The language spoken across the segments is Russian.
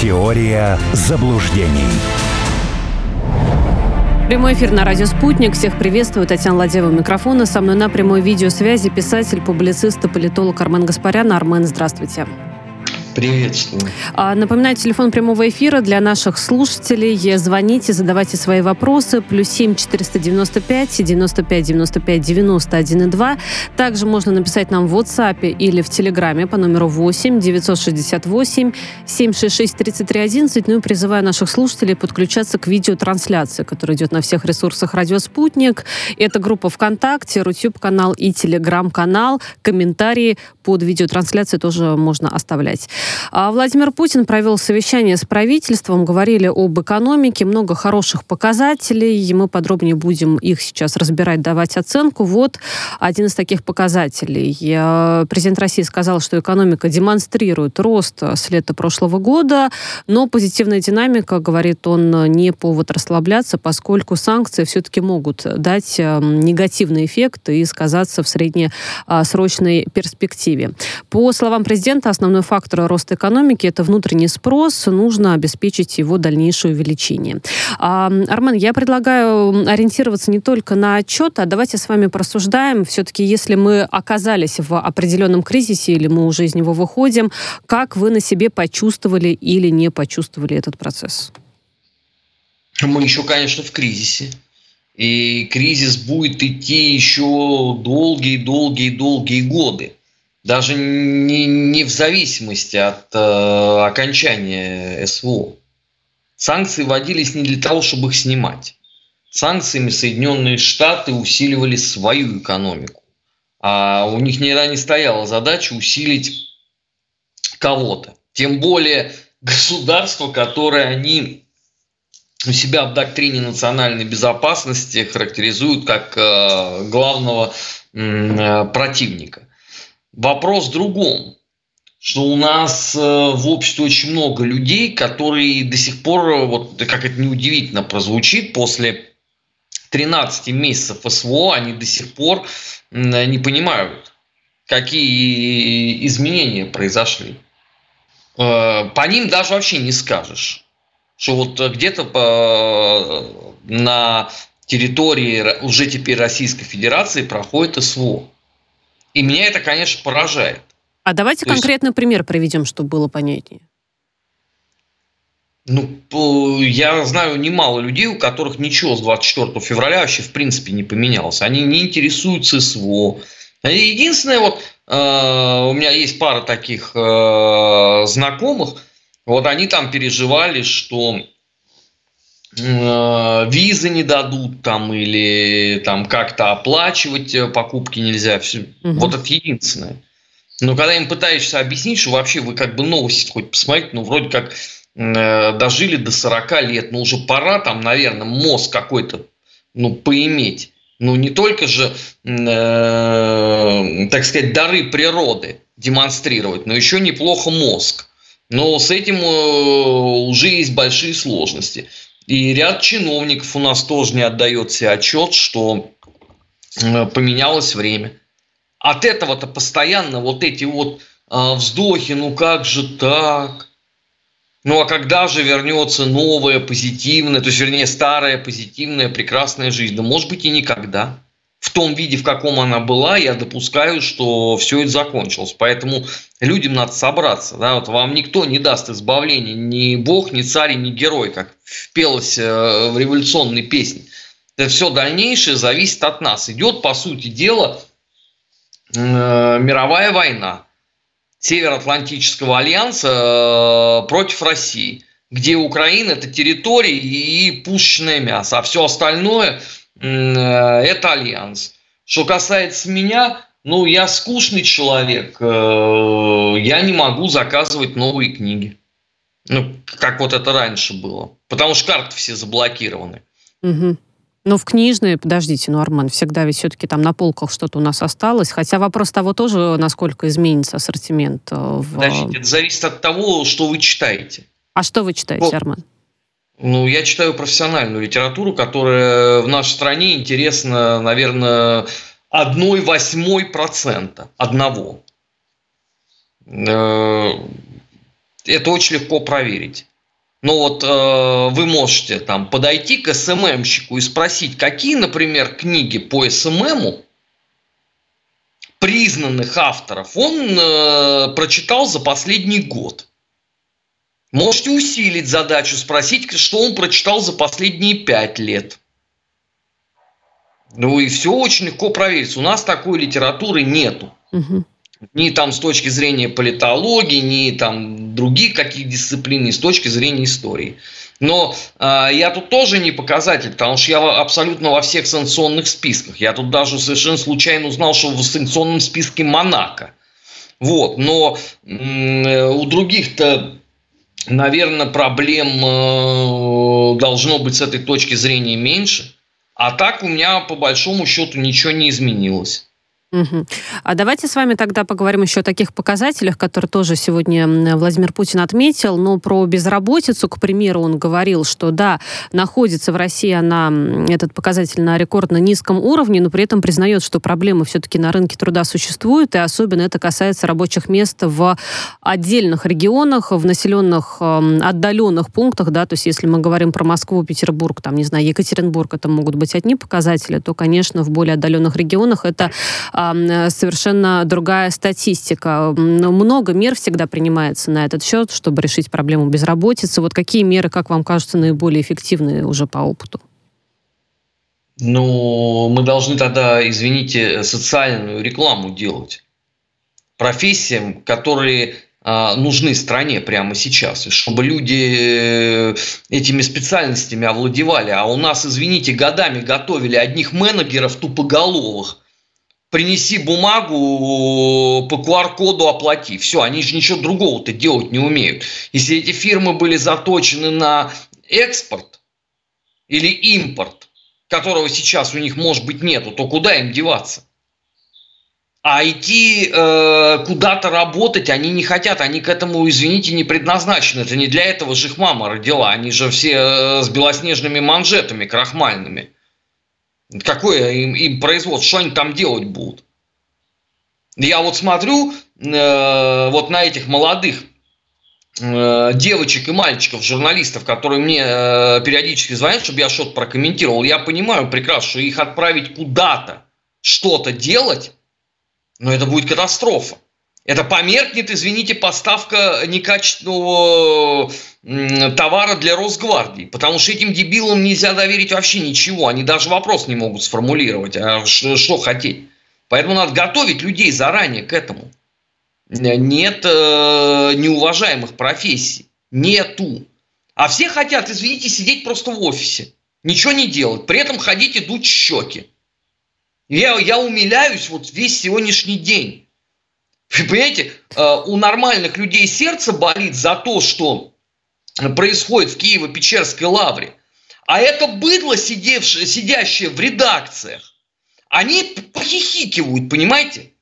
Теория заблуждений. Прямой эфир на радио «Спутник». Всех приветствую. Татьяна Ладева микрофона. Со мной на прямой видеосвязи писатель, публицист и политолог Армен Гаспарян. Армен, здравствуйте. Приветствую. А, напоминаю, телефон прямого эфира для наших слушателей. Звоните, задавайте свои вопросы. Плюс семь четыреста девяносто пять девяносто пять девяносто пять девяносто один и два. Также можно написать нам в WhatsApp или в Телеграме по номеру восемь девятьсот шестьдесят восемь семь шесть шесть тридцать три одиннадцать. Ну и призываю наших слушателей подключаться к видеотрансляции, которая идет на всех ресурсах «Радио Спутник». Это группа ВКонтакте, Рутюб-канал и Телеграм-канал. Комментарии под видеотрансляцией тоже можно оставлять. А Владимир Путин провел совещание с правительством, говорили об экономике, много хороших показателей, мы подробнее будем их сейчас разбирать, давать оценку. Вот один из таких показателей. Президент России сказал, что экономика демонстрирует рост с лета прошлого года, но позитивная динамика, говорит он, не повод расслабляться, поскольку санкции все-таки могут дать эм, негативный эффект и сказаться в среднесрочной перспективе. По словам президента, основной фактор рост экономики – это внутренний спрос, нужно обеспечить его дальнейшее увеличение. А, Армен, я предлагаю ориентироваться не только на отчет, а давайте с вами порассуждаем. Все-таки, если мы оказались в определенном кризисе или мы уже из него выходим, как вы на себе почувствовали или не почувствовали этот процесс? Мы еще, конечно, в кризисе. И кризис будет идти еще долгие-долгие-долгие годы даже не, не в зависимости от э, окончания СВО. Санкции вводились не для того, чтобы их снимать. Санкциями Соединенные Штаты усиливали свою экономику. А у них никогда не стояла задача усилить кого-то. Тем более государство, которое они у себя в доктрине национальной безопасности характеризуют как э, главного э, противника. Вопрос в другом, что у нас э, в обществе очень много людей, которые до сих пор, вот как это неудивительно прозвучит, после 13 месяцев СВО они до сих пор не понимают, какие изменения произошли. Э, по ним даже вообще не скажешь, что вот где-то на территории уже теперь Российской Федерации проходит СВО. И меня это, конечно, поражает. А давайте То конкретный есть... пример приведем, чтобы было понятнее. Ну, я знаю немало людей, у которых ничего с 24 февраля вообще в принципе не поменялось. Они не интересуются СВО. Единственное, вот э, у меня есть пара таких э, знакомых, вот они там переживали, что визы не дадут там или там как-то оплачивать э, покупки нельзя. Все. Угу. Вот это единственное. Но когда им пытаешься объяснить, что вообще вы как бы новости хоть посмотрите, ну вроде как э, дожили до 40 лет, ну уже пора там, наверное, мозг какой-то ну, поиметь. Ну не только же, э, так сказать, дары природы демонстрировать, но еще неплохо мозг. Но с этим э, уже есть большие сложности. И ряд чиновников у нас тоже не отдает себе отчет, что э, поменялось время. От этого-то постоянно вот эти вот э, вздохи, ну как же так? Ну а когда же вернется новая позитивная, то есть вернее старая позитивная прекрасная жизнь? Да может быть и никогда в том виде, в каком она была, я допускаю, что все это закончилось. Поэтому людям надо собраться. Да? Вот вам никто не даст избавления, ни бог, ни царь, ни герой, как пелось э, в революционной песне. Это все дальнейшее зависит от нас. Идет, по сути дела, э, мировая война Североатлантического альянса э, против России, где Украина – это территория и пушечное мясо, а все остальное – это альянс. Что касается меня, ну, я скучный человек, э, я не могу заказывать новые книги. Ну, как вот это раньше было. Потому что карты все заблокированы. Угу. Ну, в книжные, подождите, ну, Арман, всегда ведь все-таки там на полках что-то у нас осталось. Хотя вопрос того тоже, насколько изменится ассортимент. Э, в... Подождите, это зависит от того, что вы читаете. А что вы читаете, вот. Ну, я читаю профессиональную литературу, которая в нашей стране интересна, наверное, одной восьмой процента. Одного. Э, Это очень легко проверить. Но вот э, вы можете там подойти к СММщику и спросить, какие, например, книги по СММу признанных авторов он э, прочитал за последний год. Можете усилить задачу, спросить, что он прочитал за последние пять лет. Ну и все очень легко проверить. У нас такой литературы нету. Угу. Ни там с точки зрения политологии, ни там других каких дисциплин, ни с точки зрения истории. Но э, я тут тоже не показатель, потому что я абсолютно во всех санкционных списках. Я тут даже совершенно случайно узнал, что в санкционном списке Монако. Вот, но э, у других-то, наверное, проблем э, должно быть с этой точки зрения меньше. А так у меня по большому счету ничего не изменилось. Угу. А давайте с вами тогда поговорим еще о таких показателях, которые тоже сегодня Владимир Путин отметил. Но про безработицу, к примеру, он говорил, что да, находится в России она, этот показатель на рекордно низком уровне, но при этом признает, что проблемы все-таки на рынке труда существуют, и особенно это касается рабочих мест в отдельных регионах, в населенных отдаленных пунктах, да, то есть если мы говорим про Москву, Петербург, там, не знаю, Екатеринбург, это могут быть одни показатели, то, конечно, в более отдаленных регионах это совершенно другая статистика. Много мер всегда принимается на этот счет, чтобы решить проблему безработицы. Вот какие меры, как вам кажется, наиболее эффективные уже по опыту? Ну, мы должны тогда, извините, социальную рекламу делать профессиям, которые а, нужны стране прямо сейчас, чтобы люди э, этими специальностями овладевали. А у нас, извините, годами готовили одних менеджеров тупоголовых, принеси бумагу, по QR-коду оплати. Все, они же ничего другого-то делать не умеют. Если эти фирмы были заточены на экспорт или импорт, которого сейчас у них, может быть, нету, то куда им деваться? А идти э, куда-то работать они не хотят, они к этому, извините, не предназначены. Это не для этого же их мама родила, они же все э, с белоснежными манжетами крахмальными. Какое им, им производство, что они там делать будут? Я вот смотрю э, вот на этих молодых э, девочек и мальчиков, журналистов, которые мне э, периодически звонят, чтобы я что-то прокомментировал. Я понимаю прекрасно, что их отправить куда-то, что-то делать, но это будет катастрофа. Это померкнет, извините, поставка некачественного товара для Росгвардии, потому что этим дебилам нельзя доверить вообще ничего, они даже вопрос не могут сформулировать, а что, хотеть. Поэтому надо готовить людей заранее к этому. Нет э, неуважаемых профессий, нету. А все хотят, извините, сидеть просто в офисе, ничего не делать, при этом ходить и дуть щеки. Я, я умиляюсь вот весь сегодняшний день. Понимаете, э, у нормальных людей сердце болит за то, что происходит в Киево-Печерской лавре. А это быдло, сидевшее, сидящее в редакциях, они похихикивают, понимаете?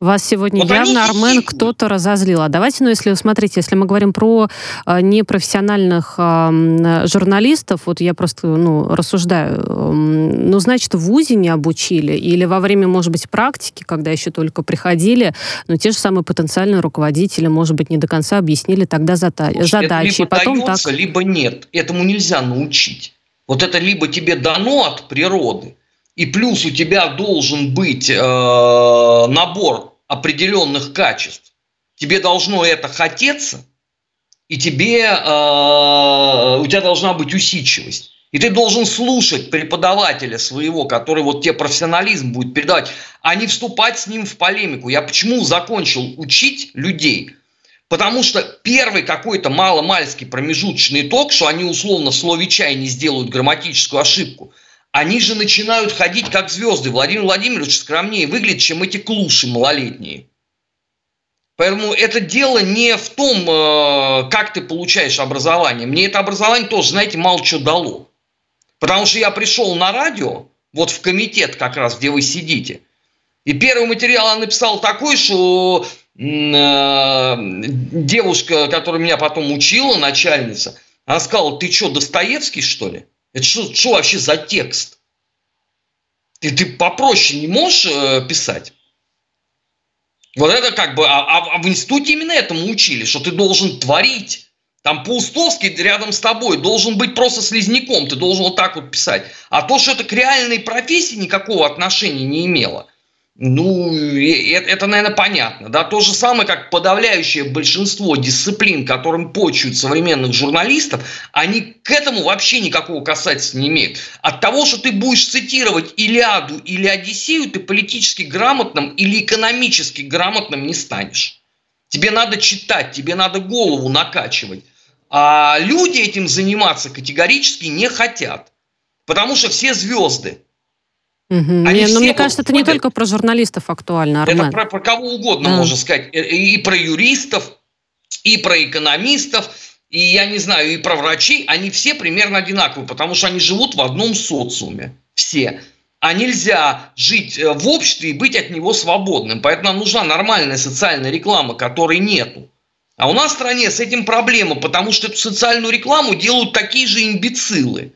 Вас сегодня вот явно, Армен, кто-то разозлил. А давайте, ну, если, смотрите, если мы говорим про э, непрофессиональных э, журналистов, вот я просто, ну, рассуждаю, э, ну, значит, в ВУЗе не обучили, или во время, может быть, практики, когда еще только приходили, ну, те же самые потенциальные руководители, может быть, не до конца объяснили тогда зада- Слушай, задачи. Это либо потом дается, так... либо нет. Этому нельзя научить. Вот это либо тебе дано от природы, и плюс у тебя должен быть э, набор определенных качеств. Тебе должно это хотеться, и тебе, э, у тебя должна быть усидчивость. И ты должен слушать преподавателя своего, который вот тебе профессионализм будет передавать, а не вступать с ним в полемику. Я почему закончил учить людей? Потому что первый какой-то маломальский промежуточный ток, что они условно в слове чай не сделают грамматическую ошибку – они же начинают ходить как звезды. Владимир Владимирович скромнее выглядит, чем эти клуши малолетние. Поэтому это дело не в том, э, как ты получаешь образование. Мне это образование тоже, знаете, мало что дало. Потому что я пришел на радио, вот в комитет как раз, где вы сидите, и первый материал я написал такой, что э, девушка, которая меня потом учила, начальница, она сказала, ты что, Достоевский, что ли? Это что, что вообще за текст? Ты, ты попроще не можешь э, писать? Вот это как бы, а, а, а в институте именно этому учили, что ты должен творить. Там Паустовский рядом с тобой должен быть просто слизняком, ты должен вот так вот писать. А то, что это к реальной профессии никакого отношения не имело, ну, это, наверное, понятно. Да? То же самое, как подавляющее большинство дисциплин, которым почуют современных журналистов, они к этому вообще никакого касательства не имеют. От того, что ты будешь цитировать Илиаду или Одиссею, ты политически грамотным или экономически грамотным не станешь. Тебе надо читать, тебе надо голову накачивать. А люди этим заниматься категорически не хотят. Потому что все звезды – Угу. Они не, ну, мне кажется, это не только про журналистов актуально, Армен. Это про, про кого угодно, да. можно сказать. И про юристов, и про экономистов, и, я не знаю, и про врачей. Они все примерно одинаковые, потому что они живут в одном социуме. Все. А нельзя жить э, в обществе и быть от него свободным. Поэтому нам нужна нормальная социальная реклама, которой нету. А у нас в стране с этим проблема, потому что эту социальную рекламу делают такие же имбецилы.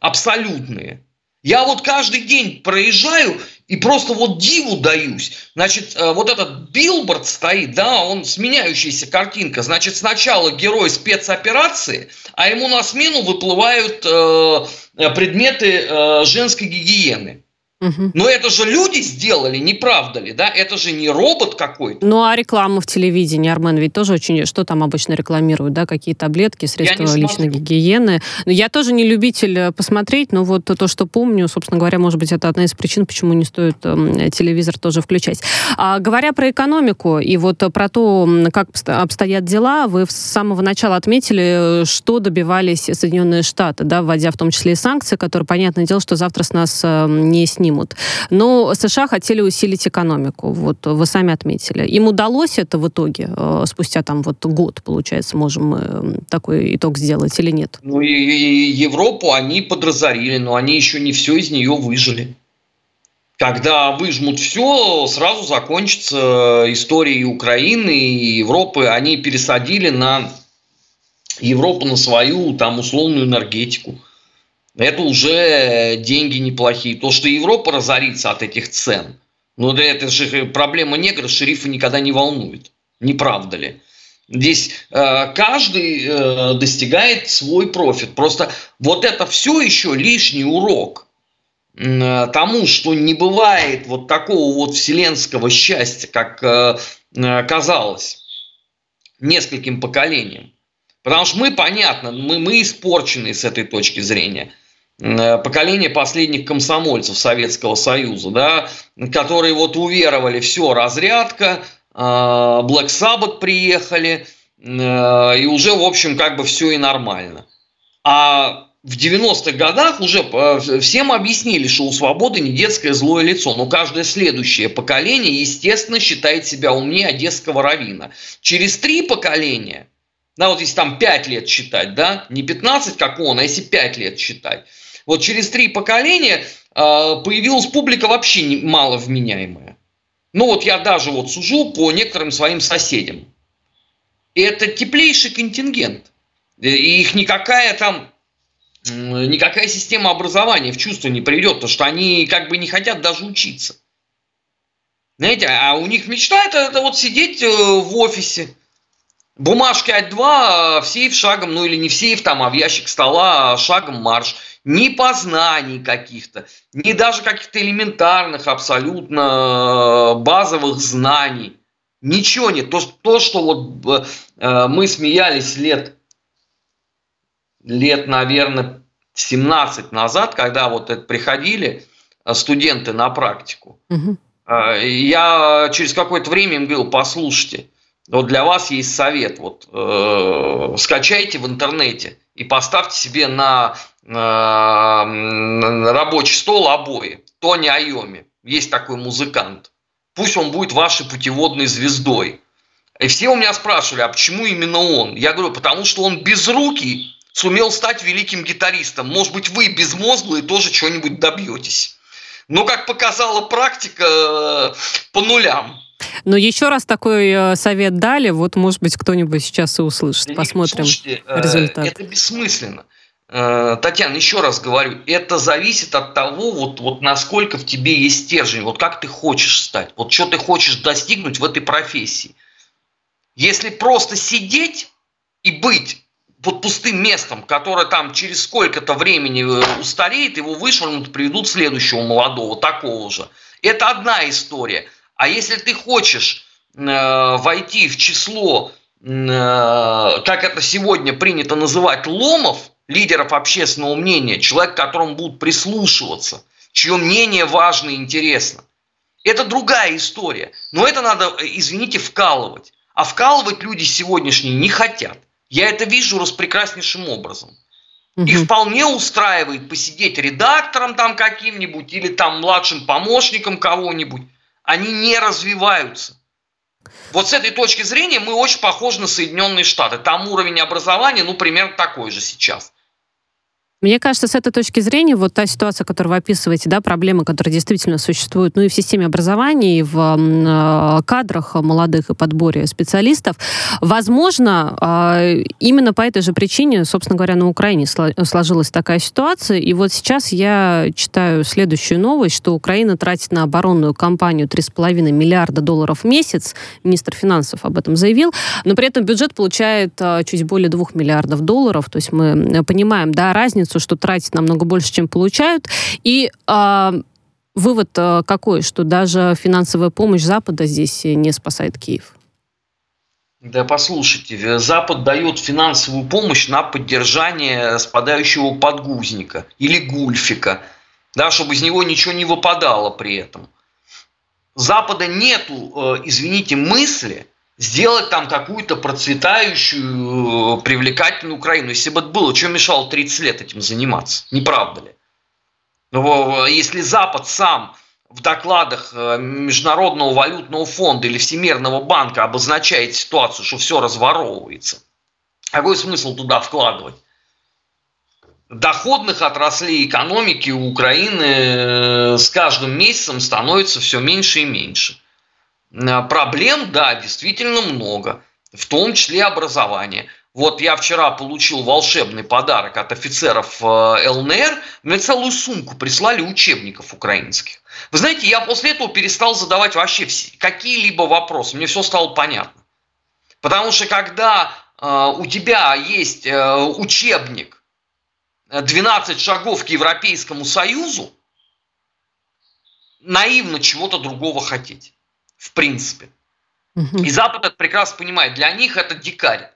Абсолютные. Я вот каждый день проезжаю и просто вот диву даюсь. Значит, э, вот этот билборд стоит, да, он сменяющаяся картинка. Значит, сначала герой спецоперации, а ему на смену выплывают э, предметы э, женской гигиены. Угу. Но это же люди сделали, не правда ли, да? Это же не робот какой-то. Ну, а реклама в телевидении, Армен, ведь тоже очень... Что там обычно рекламируют, да? Какие таблетки, средства личной гигиены. Ну, я тоже не любитель э, посмотреть, но вот то, что помню, собственно говоря, может быть, это одна из причин, почему не стоит э, телевизор тоже включать. А, говоря про экономику и вот про то, как обстоят дела, вы с самого начала отметили, что добивались Соединенные Штаты, да, вводя в том числе и санкции, которые, понятное дело, что завтра с нас э, не снимут снимут. Но США хотели усилить экономику, вот вы сами отметили. Им удалось это в итоге, э, спустя там вот год, получается, можем такой итог сделать или нет? Ну и, и Европу они подразорили, но они еще не все из нее выжили. Когда выжмут все, сразу закончится история Украины и Европы. Они пересадили на Европу на свою там условную энергетику – это уже деньги неплохие. То, что Европа разорится от этих цен, ну да это же проблема негров, шерифа никогда не волнует. Не правда ли? Здесь э, каждый э, достигает свой профит. Просто вот это все еще лишний урок э, тому, что не бывает вот такого вот вселенского счастья, как э, э казалось нескольким поколениям. Потому что мы, понятно, мы, мы испорчены с этой точки зрения. Э, поколение последних комсомольцев Советского Союза, да, которые вот уверовали, все, разрядка, э, Black Sabbath приехали, э, и уже, в общем, как бы все и нормально. А в 90-х годах уже всем объяснили, что у свободы не детское злое лицо, но каждое следующее поколение, естественно, считает себя умнее одесского равина. Через три поколения, да, вот если там 5 лет считать, да, не 15, как он, а если 5 лет считать, вот через три поколения а, появилась публика вообще мало вменяемая. Ну вот я даже вот сужу по некоторым своим соседям. И это теплейший контингент. И их никакая там, никакая система образования в чувство не приведет, потому что они как бы не хотят даже учиться. Знаете, а у них мечта это, это вот сидеть э, в офисе, бумажки от два, в сейф шагом, ну или не в сейф там, а в ящик стола шагом марш – ни познаний каких-то, ни даже каких-то элементарных, абсолютно э, базовых знаний. Ничего нет. То, то что вот э, мы смеялись лет, лет, наверное, 17 назад, когда вот это приходили э, студенты на практику, угу. я через какое-то время им говорил, послушайте, вот для вас есть совет, вот э, скачайте в интернете и поставьте себе на э, рабочий стол обои. Тони Айоми, есть такой музыкант. Пусть он будет вашей путеводной звездой. И все у меня спрашивали, а почему именно он? Я говорю, потому что он без руки сумел стать великим гитаристом. Может быть, вы безмозглые тоже чего-нибудь добьетесь. Но, как показала практика, э, по нулям. Но еще раз такой э, совет дали, вот, может быть, кто-нибудь сейчас и услышит. Посмотрим Слушайте, э, результат. Это бессмысленно. Э, Татьяна, еще раз говорю, это зависит от того, вот, вот насколько в тебе есть стержень, вот как ты хочешь стать, вот что ты хочешь достигнуть в этой профессии. Если просто сидеть и быть вот пустым местом, которое там через сколько-то времени устареет, его вышвырнут, приведут следующего молодого, такого же. Это одна история. А если ты хочешь э, войти в число, э, как это сегодня принято называть, ломов, лидеров общественного мнения, человек, к которому будут прислушиваться, чье мнение важно и интересно, это другая история. Но это надо, извините, вкалывать. А вкалывать люди сегодняшние не хотят. Я это вижу распрекраснейшим образом. Угу. Их вполне устраивает посидеть редактором там каким-нибудь или там младшим помощником кого-нибудь. Они не развиваются. Вот с этой точки зрения мы очень похожи на Соединенные Штаты. Там уровень образования, ну, примерно такой же сейчас. Мне кажется, с этой точки зрения, вот та ситуация, которую вы описываете, да, проблемы, которые действительно существуют, ну и в системе образования, и в э, кадрах молодых и подборе специалистов, возможно, э, именно по этой же причине, собственно говоря, на Украине сложилась такая ситуация. И вот сейчас я читаю следующую новость, что Украина тратит на оборонную кампанию 3,5 миллиарда долларов в месяц. Министр финансов об этом заявил. Но при этом бюджет получает э, чуть более 2 миллиардов долларов. То есть мы понимаем, да, разницу разницу, что тратят намного больше, чем получают. И э, вывод э, какой, что даже финансовая помощь Запада здесь не спасает Киев? Да послушайте, Запад дает финансовую помощь на поддержание спадающего подгузника или гульфика, да, чтобы из него ничего не выпадало при этом. Запада нету, э, извините, мысли сделать там какую-то процветающую, э, привлекательную Украину. Если бы это было, что мешало 30 лет этим заниматься? Не правда ли? Если Запад сам в докладах э, Международного валютного фонда или Всемирного банка обозначает ситуацию, что все разворовывается, какой смысл туда вкладывать? Доходных отраслей экономики у Украины э, с каждым месяцем становится все меньше и меньше. Э, проблем, да, действительно много, в том числе образование. Вот я вчера получил волшебный подарок от офицеров э, ЛНР. Мне целую сумку прислали учебников украинских. Вы знаете, я после этого перестал задавать вообще какие-либо вопросы. Мне все стало понятно. Потому что когда э, у тебя есть э, учебник 12 шагов к Европейскому Союзу, наивно чего-то другого хотеть в принципе. И Запад это прекрасно понимает. Для них это дикарь.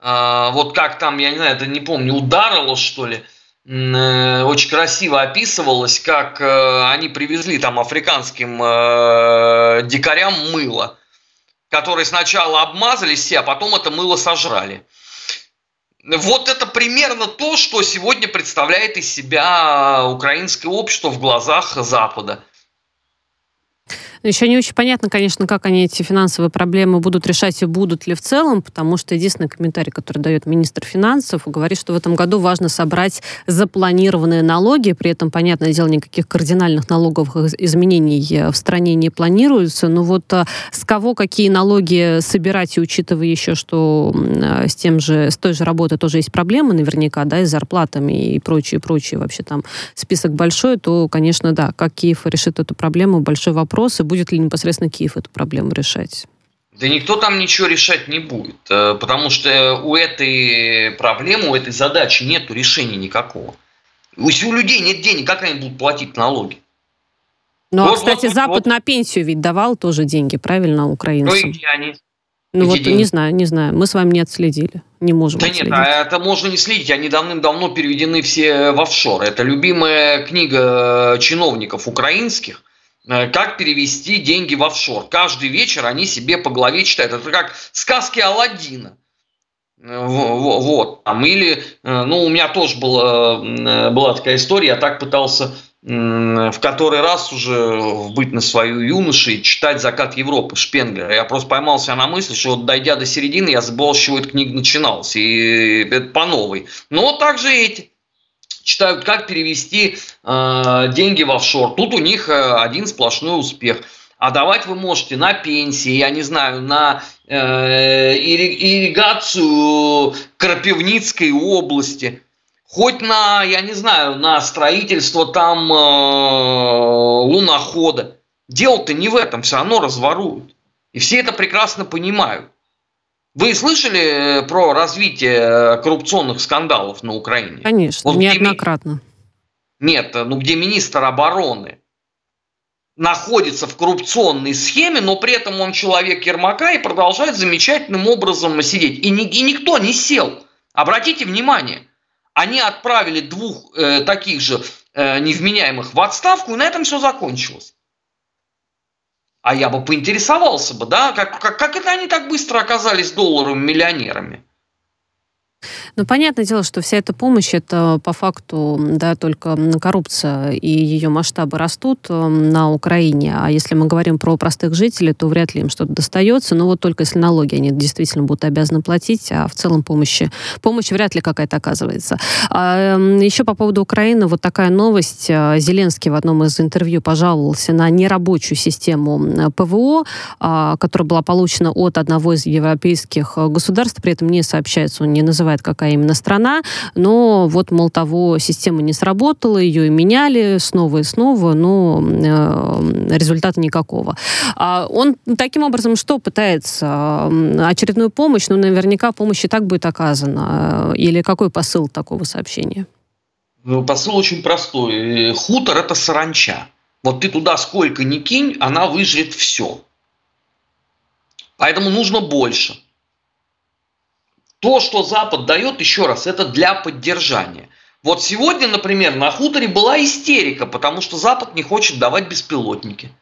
А, вот как там, я не знаю, это не помню, ударило что ли, э, очень красиво описывалось, как э, они привезли там африканским э, дикарям мыло, которые сначала обмазались все, а потом это мыло сожрали. Вот это примерно то, что сегодня представляет из себя украинское общество в глазах Запада. Еще не очень понятно, конечно, как они эти финансовые проблемы будут решать и будут ли в целом, потому что единственный комментарий, который дает министр финансов, говорит, что в этом году важно собрать запланированные налоги, при этом, понятное дело, никаких кардинальных налоговых изменений в стране не планируется, но вот а, с кого какие налоги собирать, и учитывая еще, что с тем же, с той же работой тоже есть проблемы наверняка, да, и с зарплатами и прочее, прочее, вообще там список большой, то, конечно, да, как Киев решит эту проблему, большой вопрос, и будет ли непосредственно Киев эту проблему решать? Да никто там ничего решать не будет, э, потому что у этой проблемы, у этой задачи нет решения никакого. Если у людей нет денег, как они будут платить налоги? Ну, вот, а, кстати, вот, Запад вот. на пенсию ведь давал тоже деньги, правильно, украинцам? Ну, и где они? Ну, Эти вот деньги? не знаю, не знаю. Мы с вами не отследили. Не можем Да отследить. нет, а это можно не следить. Они давным-давно переведены все в офшор. Это любимая книга чиновников украинских Э, как перевести деньги в офшор. Каждый вечер они себе по голове читают. Это как сказки Алладина. Э, вот. Там, или, э, ну, у меня тоже была, была такая история, я так пытался в который раз уже быть на свою юношей читать «Закат Европы» Шпенглера. Я просто поймался на мысли, что вот дойдя до середины, я забыл, с чего эта книга начиналась. И это по новой. Но также эти читают, как перевести э, деньги в офшор. Тут у них э, один сплошной успех. А давать вы можете на пенсии, я не знаю, на э, ирригацию Крапивницкой области. хоть на, я не знаю, на строительство там э, лунохода. Дело-то не в этом, все равно разворуют. И все это прекрасно понимают. Вы слышали э, про развитие э, коррупционных скандалов на Украине? Конечно, вот неоднократно. Ми... Нет, ну где министр обороны находится в коррупционной схеме, но при этом он человек Ермака и продолжает замечательным образом сидеть. И, ни, и никто не сел. Обратите внимание, они отправили двух э, таких же э, невменяемых в отставку, и на этом все закончилось. А я бы поинтересовался бы, да, как, как, как это они так быстро оказались долларовыми миллионерами? Ну, понятное дело, что вся эта помощь, это по факту, да, только коррупция и ее масштабы растут эм, на Украине. А если мы говорим про простых жителей, то вряд ли им что-то достается. Но вот только если налоги они действительно будут обязаны платить, а в целом помощи, помощь вряд ли какая-то оказывается. А, эм, еще по поводу Украины, вот такая новость. Э, Зеленский в одном из интервью пожаловался на нерабочую систему ПВО, а, которая была получена от одного из европейских э, государств, при этом не сообщается, он не называет, какая какая именно страна, но вот, мол, того система не сработала, ее и меняли снова и снова, но э, результата никакого. А он таким образом что пытается? Очередную помощь, ну, наверняка помощь и так будет оказана. Или какой посыл такого сообщения? Ну, посыл очень простой. Хутор – это саранча. Вот ты туда сколько ни кинь, она выжрет все. Поэтому нужно больше. То, что Запад дает, еще раз, это для поддержания. Вот сегодня, например, на хуторе была истерика, потому что Запад не хочет давать беспилотники.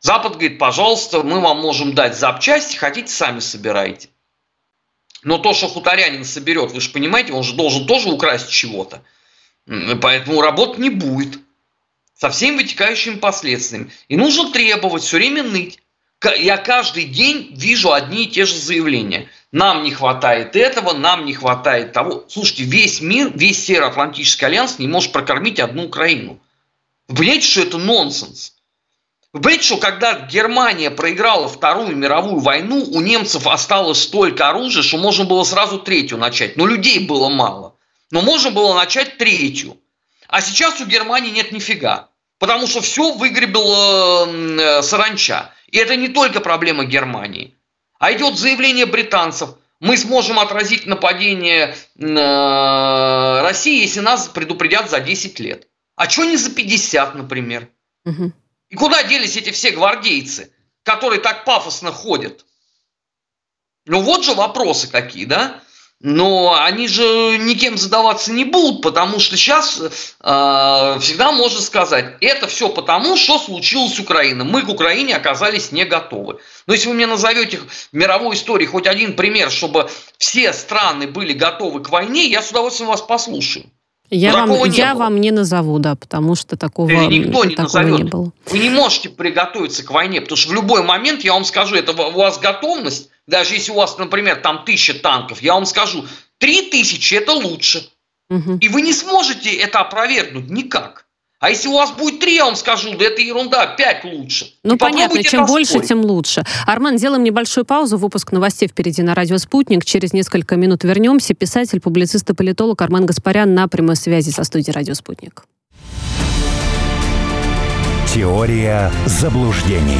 Запад говорит, пожалуйста, мы вам можем дать запчасти, хотите, сами собирайте. Но то, что хуторянин соберет, вы же понимаете, он же должен тоже украсть чего-то. Поэтому работ не будет. Со всеми вытекающими последствиями. И нужно требовать, все время ныть. Я каждый день вижу одни и те же заявления – нам не хватает этого, нам не хватает того. Слушайте, весь мир, весь Североатлантический альянс не может прокормить одну Украину. Вы понимаете, что это нонсенс? Вы понимаете, что когда Германия проиграла Вторую мировую войну, у немцев осталось столько оружия, что можно было сразу третью начать. Но людей было мало. Но можно было начать третью. А сейчас у Германии нет нифига. Потому что все выгребила э, саранча. И это не только проблема Германии. А идет заявление британцев. Мы сможем отразить нападение э, России, если нас предупредят за 10 лет. А что не за 50, например? Угу. И куда делись эти все гвардейцы, которые так пафосно ходят? Ну вот же вопросы какие, да? Но они же никем задаваться не будут, потому что сейчас э, всегда можно сказать, это все потому, что случилось с Украиной. Мы к Украине оказались не готовы. Но если вы мне назовете в мировой истории хоть один пример, чтобы все страны были готовы к войне, я с удовольствием вас послушаю. Я, вам, не я вам не назову, да, потому что такого, Или никто не такого назовет. не было. Вы не можете приготовиться к войне, потому что в любой момент, я вам скажу, это у вас готовность, даже если у вас, например, там тысяча танков, я вам скажу, три тысячи это лучше. Угу. И вы не сможете это опровергнуть никак. А если у вас будет три, я вам скажу, да это ерунда, пять лучше. Ну, и понятно, чем больше, тем лучше. Армен, сделаем небольшую паузу. Выпуск новостей впереди на радио «Спутник». Через несколько минут вернемся. Писатель, публицист и политолог Армен Гаспарян на прямой связи со студией «Радио Спутник». Теория заблуждений.